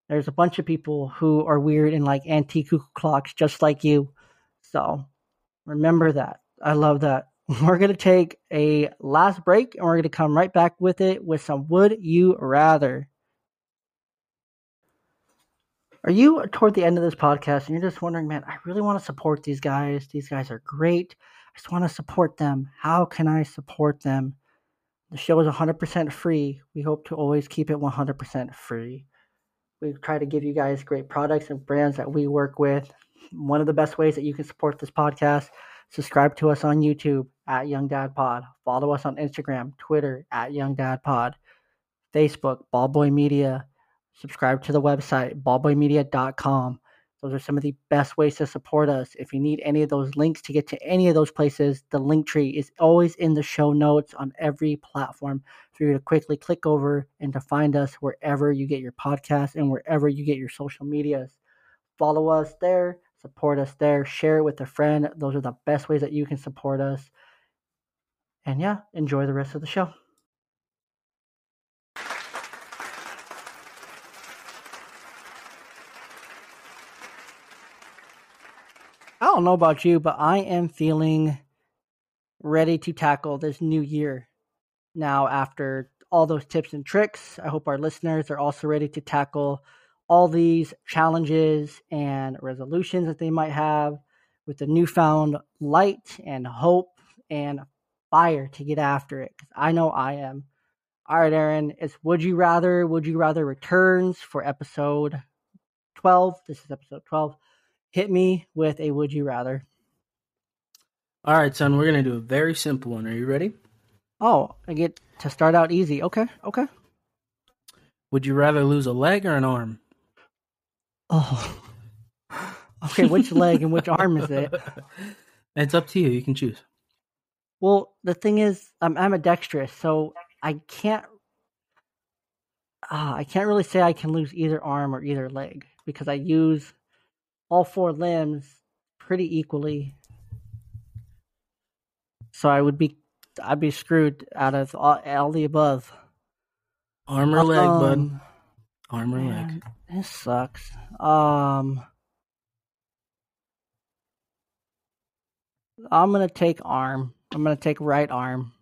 there's a bunch of people who are weird and like antique cuckoo clocks just like you. So remember that. I love that. We're going to take a last break and we're going to come right back with it with some Would You Rather. Are you toward the end of this podcast and you're just wondering, man, I really want to support these guys. These guys are great. I just want to support them. How can I support them? The show is 100% free. We hope to always keep it 100% free. We try to give you guys great products and brands that we work with. One of the best ways that you can support this podcast, subscribe to us on YouTube at Young Dad Pod. Follow us on Instagram, Twitter at Young Dad Pod, Facebook, Ballboy Media. Subscribe to the website, ballboymedia.com. Those are some of the best ways to support us. If you need any of those links to get to any of those places, the link tree is always in the show notes on every platform for you to quickly click over and to find us wherever you get your podcast and wherever you get your social medias. Follow us there, support us there, share it with a friend. Those are the best ways that you can support us. And yeah, enjoy the rest of the show. I don't know about you, but I am feeling ready to tackle this new year. Now, after all those tips and tricks, I hope our listeners are also ready to tackle all these challenges and resolutions that they might have with the newfound light and hope and fire to get after it. Because I know I am. All right, Aaron, it's Would You Rather? Would You Rather returns for episode 12. This is episode 12 hit me with a would you rather. All right, son, we're going to do a very simple one. Are you ready? Oh, I get to start out easy. Okay, okay. Would you rather lose a leg or an arm? Oh. *laughs* Okay, which leg and which arm is it? *laughs* It's up to you. You can choose. Well, the thing is, I'm I'm a dexterous, so I can't. Uh, I can't really say I can lose either arm or either leg because I use all four limbs pretty equally. So I would be I'd be screwed out of all, all the above. Arm or um, leg, bud. Arm or man, leg. This sucks. Um I'm gonna take arm. I'm gonna take right arm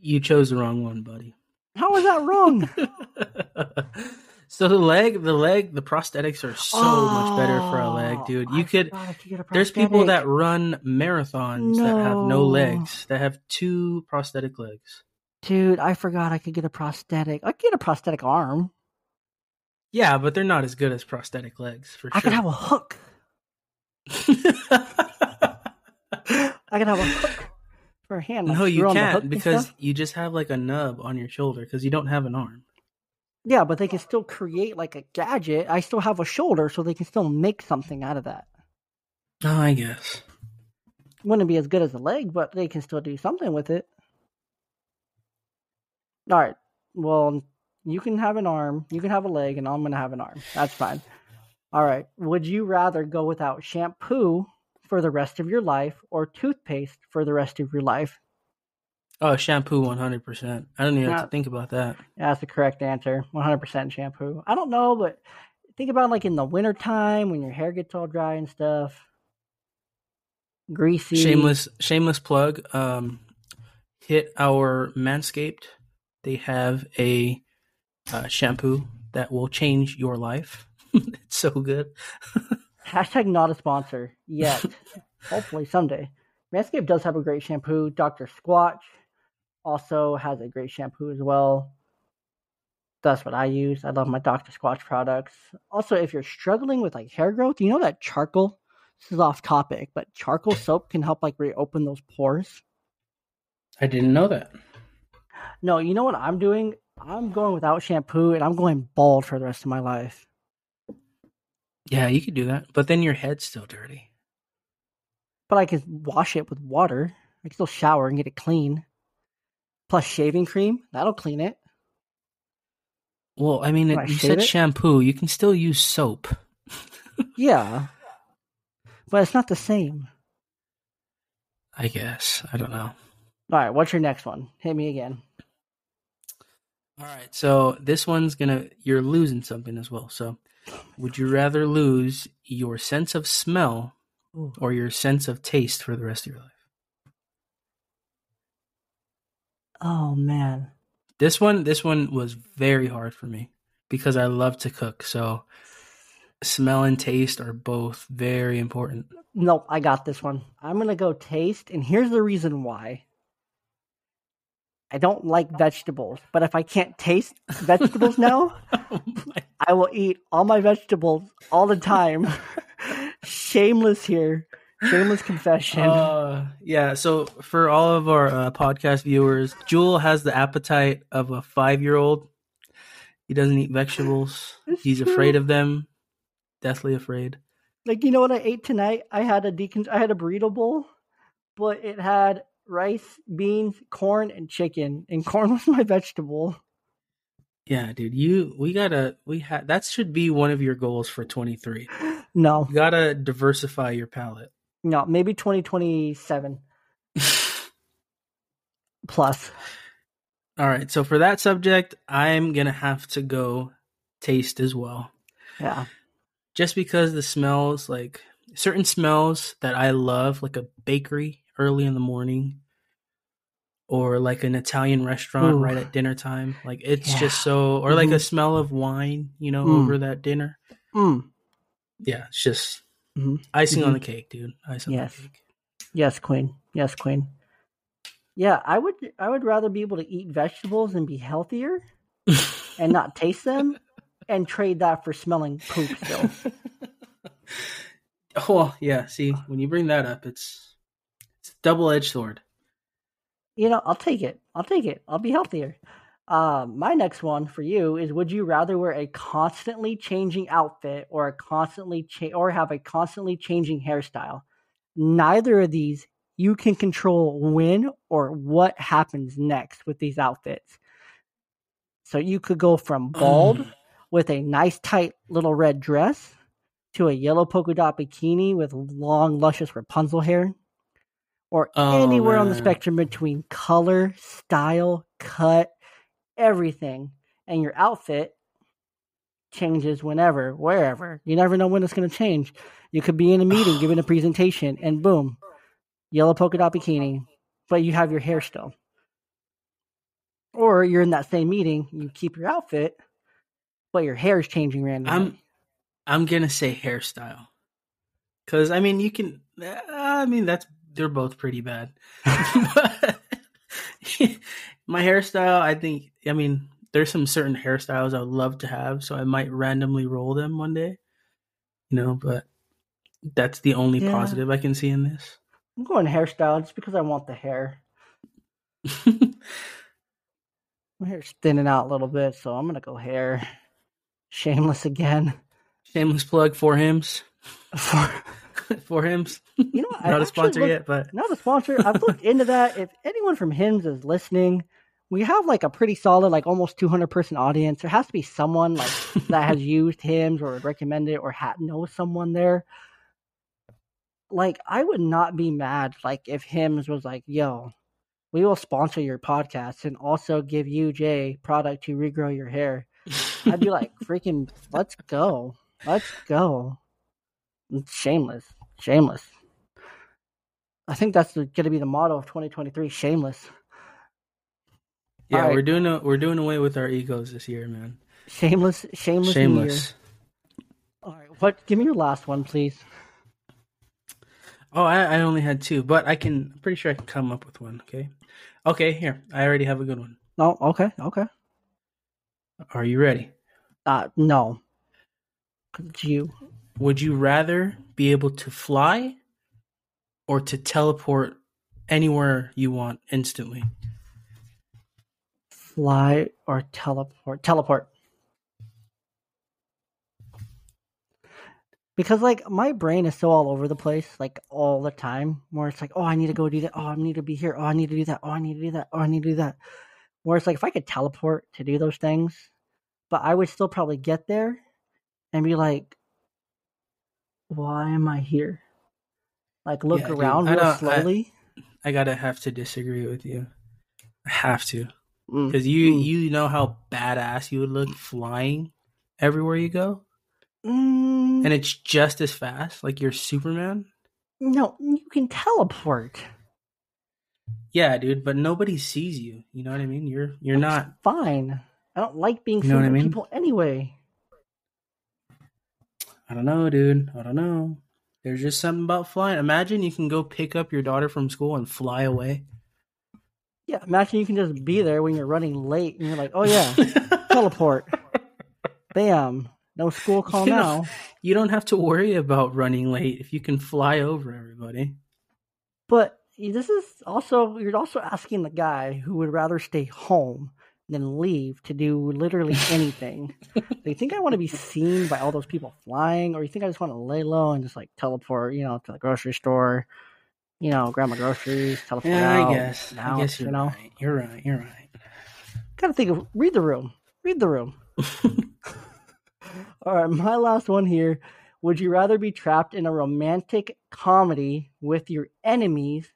You chose the wrong one, buddy. How is that wrong? *laughs* so the leg, the leg, the prosthetics are so much better for a leg, Oh, dude. You could. I could There's people that run marathons that have no No. legs, that have two prosthetic legs. Dude, I forgot I could get a prosthetic. I could get a prosthetic arm. Yeah, but they're not as good as prosthetic legs for I sure. could have a hook. *laughs* I could have a hook a hand. like, no, you screw on the hook can't because you just have like a nub on your shoulder because you don't have an arm. yeah, but they can still create like a gadget. I still have a shoulder, so they can still make something out of that. Oh, I guess. Wouldn't be as good as a leg, but they can still do something with it. All right. Well, you can have an arm, you can have a leg, and I'm gonna have an arm. That's fine. All right. Would you rather go without shampoo for the rest of your life or toothpaste for the rest of your life? Oh, shampoo, one hundred percent. I don't even have to think about that. That's the correct answer. 100% shampoo. I don't know, but think about like in the wintertime when your hair gets all dry and stuff. Greasy. Shameless, shameless plug. Um, hit our Manscaped. They have a uh, shampoo that will change your life. *laughs* it's so good. *laughs* Hashtag not a sponsor yet. *laughs* Hopefully someday. Manscaped does have a great shampoo. Dr. Squatch also has a great shampoo as well. That's what I use. I love my Dr. Squatch products. Also, if you're struggling with like hair growth, you know that charcoal. This is off topic, but charcoal soap can help like reopen those pores. I didn't know that. No, you know what I'm doing? I'm going without shampoo and I'm going bald for the rest of my life. Yeah, you could do that, but then your head's still dirty. But I can wash it with water. I can still shower and get it clean. Plus shaving cream, that'll clean it. Well, I mean, Can I you said it? shampoo. You can still use soap. *laughs* Yeah. But it's not the same. I guess. I don't know. All right, what's your next one? Hit me again. All right. So this one's gonna you're losing something as well. So would you rather lose your sense of smell or your sense of taste for the rest of your life? Oh man. This one this one was very hard for me because I love to cook. So smell and taste are both very important. Nope, I got this one. I'm gonna go taste, and here's the reason why. I don't like vegetables, but if I can't taste vegetables now, *laughs* Oh I will eat all my vegetables all the time. *laughs* Shameless here. Shameless confession. Uh, yeah. So for all of our uh, podcast viewers, Jewel has the appetite of a five-year-old. He doesn't eat vegetables. It's He's true. afraid of them. Deathly afraid. like you know what I ate tonight? I had a decon- I had a burrito bowl, but it had rice, beans, corn, and chicken. And corn *laughs* was my vegetable. Yeah, dude. You we gotta we had that should be one of your goals for 23. No, You gotta diversify your palate. no, maybe twenty twenty seven plus. All right. So for that subject, I'm gonna have to go taste as well. Yeah. just because the smells like certain smells that I love, like a bakery early in the morning, or like an Italian restaurant Ooh. right at dinner time. Like it's Yeah. just so, or like a Mhm. smell of wine, you know, Mm. over that dinner. Mm. Yeah, it's just Mhm. icing on Mhm. the cake, dude. Icing Yes. on the cake. Yes, Queen. Yes, Queen. Yeah, I would. I would rather be able to eat vegetables and be healthier and not taste them, *laughs* and trade that for smelling poop. Still, *laughs* oh yeah, see when you bring that up, it's it's double edged sword. You know, I'll take it. I'll take it. I'll be healthier. Um, my next one for you is: Would you rather wear a constantly changing outfit or a constantly cha- or have a constantly changing hairstyle? Neither of these you can control when or what happens next with these outfits. So you could go from bald *sighs* with a nice tight little red dress to a yellow polka dot bikini with long luscious Rapunzel hair or Oh, anywhere on the spectrum between color, style, cut, everything and your outfit changes whenever, wherever. You never know when it's going to change. You could be in a meeting *sighs* giving a presentation and boom, yellow polka dot bikini, but you have your hair still. Or you're in that same meeting, you keep your outfit, but your hair is changing randomly. I'm I'm gonna say hairstyle, because I mean you can. uh, I mean that's they're both pretty bad. But *laughs* *laughs* my hairstyle, I think. I mean, there's some certain hairstyles I would love to have, so I might randomly roll them one day. You know, but that's the only Yeah. positive I can see in this. I'm going hairstyle just because I want the hair. *laughs* My hair's thinning out a little bit, so I'm gonna go hair. Shameless again. Shameless plug for Hims. For, *laughs* for Hims. you know, what? I Not a sponsor looked- yet, but Not a sponsor. I've looked into that. If anyone from Hims is listening, we have like a pretty solid, like almost 200 person audience. There has to be someone like *laughs* that has used Hims or recommended or ha- knows someone there. Like, I would not be mad like if Hims was like, "Yo, we will sponsor your podcast and also give you Jay product to regrow your hair." I'd be like, *laughs* "Freaking, let's go, let's go." It's shameless, shameless. I think that's going to be the motto of 2023. Shameless, yeah, Alright. we're doing a, we're doing away with our egos this year, man. shameless, shameless. Shameless. All right, what? Give me your last one, please. Oh, I, I only had two, but I can. I'm pretty sure I can come up with one. Okay. Okay, here. I already have a good one. No, okay, okay. Are you ready? Uh, no. It's you. Would you rather be able to fly or to teleport anywhere you want instantly? Fly or teleport? Teleport. Because like my brain is so all over the place, like all the time, where it's like, oh, I need to go do that. Oh, I need to be here. Oh, I need to do that. Oh, I need to do that. Oh, I need to do that. Where it's like, if I could teleport to do those things, but I would still probably get there and be like, why am I here? Like look Yeah, around I real don't- I- slowly. I gotta have to disagree with you. I have to Mm. because you Mm. you know how badass you would look flying everywhere you go, Mm, and it's just as fast. Like you're Superman. no, you can teleport. Yeah, dude, but nobody sees you. You know what I mean? You're you're That's not. fine. I don't like being You seen know what I by mean? people anyway. I don't know, dude. I don't know. There's just something about flying. Imagine you can go pick up your daughter from school and fly away. Yeah, imagine you can just be there when you're running late and you're like, oh yeah, *laughs* teleport. Bam. No school call You now. you don't have to worry about running late if you can fly over everybody. But this is also, you're also asking the guy who would rather stay home than leave to do literally anything. do you think I want to be *laughs* seen by all those people flying, or you think I just want to lay low and just like teleport, you know, to the grocery store, you know, grab my groceries, teleport Yeah, out, I guess. I guess you're you know. right. You're right. You're right. Gotta think of read the room. Read the room. *laughs* All right, my last one here. Would you rather be trapped in a romantic comedy with your enemies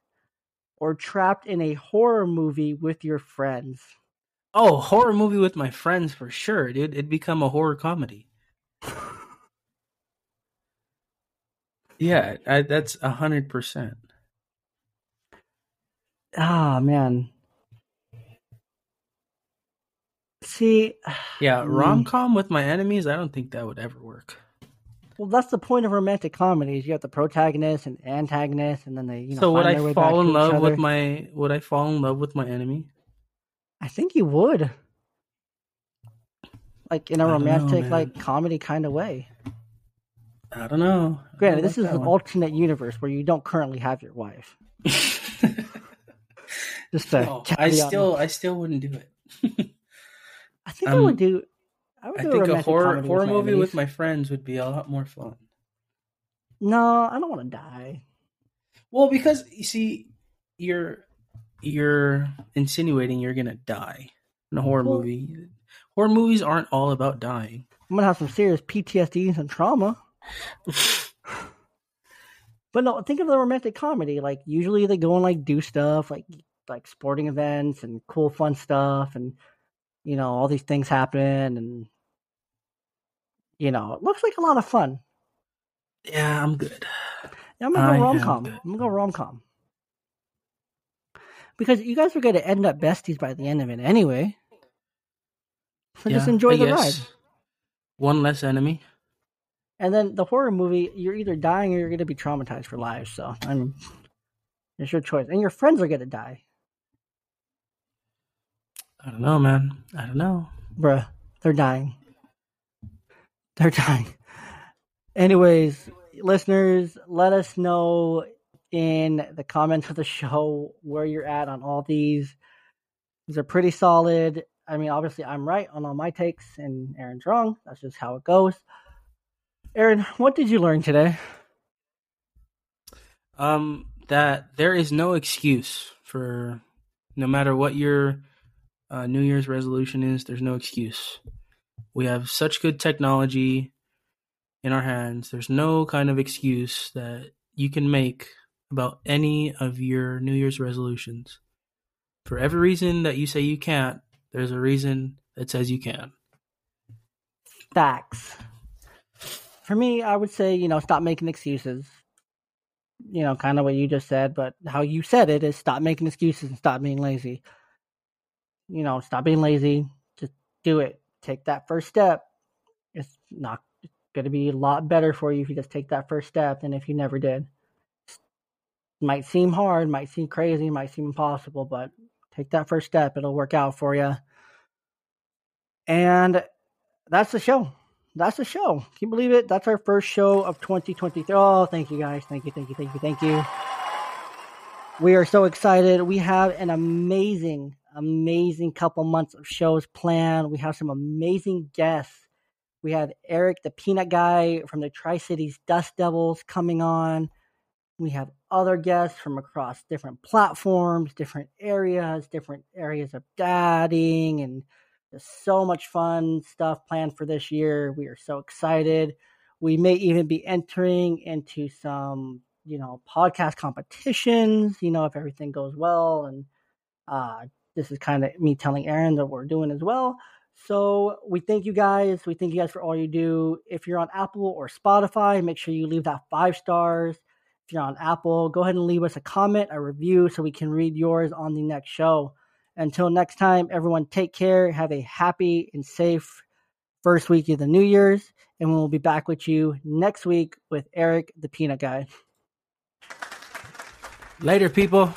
or trapped in a horror movie with your friends? Oh, horror movie with my friends for sure, dude. It'd become a horror comedy. Yeah, I, that's a hundred percent. Ah, man. See, *sighs* Yeah, Mm. rom com with my enemies. I don't think that would ever work. well, that's the point of romantic comedies. You have the protagonist and antagonist, and then they, you know, so would I fall in love with my? Would I fall in love with my enemy? I think you would, like in a I don't know, romantic, like comedy kind of way. I don't know. I Granted, don't this like is an one. alternate universe where you don't currently have your wife. *laughs* Just to No, I caveat still, I still wouldn't do it. I think I um, would do. I would I do think a romantic horror horror my movie enemies. with my friends would be a lot more fun. No, I don't want to die. Well, because you see, you're you're insinuating you're gonna die in a horror movie. Horror movies aren't all about dying. I'm gonna have some serious PTSD and some trauma. *laughs* But no, think of the romantic comedy. Like usually they go and like do stuff like like sporting events and cool fun stuff and you know, all these things happen and you know, it looks like a lot of fun. Yeah, I'm good. Yeah, I'm gonna go rom com. I'm gonna go rom com. Because you guys are going to end up besties by the end of it anyway. So just enjoy I the ride. One less enemy. And then the horror movie, you're either dying or you're going to be traumatized for life. So I mean, it's your choice, and your friends are going to die, I don't know, man. I don't know. bruh. They're dying. They're dying. Anyways, listeners, let us know in the comments *laughs* of the show where you're at on all these. These are pretty solid. I mean, obviously, I'm right on all my takes, and Aaron's wrong. That's just how it goes. Aaron, what did you learn today? Um, that there is no excuse for no matter what your uh, New Year's resolution is. There's no excuse. We have such good technology in our hands. There's no kind of excuse that you can make about any of your New Year's resolutions. For every reason that you say you can't, there's a reason that says you can. Facts. For me, I would say, you know, stop making excuses. You know, kind of what you just said, but how you said it is stop making excuses and stop being lazy. You know, stop being lazy. Just do it. Take that first step. It's not going to be a lot better for you if you just take that first step than if you never did. Might seem hard, might seem crazy, might seem impossible, but take that first step. It'll work out for you. And that's the show. That's the show. Can you believe it? That's our first show of 2023. Oh, thank you guys. Thank you, thank you, thank you, thank you. We are so excited. We have an amazing, amazing couple months of shows planned. We have some amazing guests. We have Eric, the peanut guy from the Tri Cities Dust Devils, coming on. We have other guests from across different platforms, different areas, different areas of dating, and there's so much fun stuff planned for this year. We are so excited. We may even be entering into some, you know, podcast competitions, you know, if everything goes well. And uh, this is kind of me telling Aaron that we're doing as well. So we thank you guys. We thank you guys for all you do. If you're on Apple or Spotify, make sure you leave that five stars. If you're on Apple, go ahead and leave us a comment, a review, so we can read yours on the next show. Until next time, everyone take care. Have a happy and safe first week of the New Year's. And we'll be back with you next week with Eric, the peanut guy. Later, people.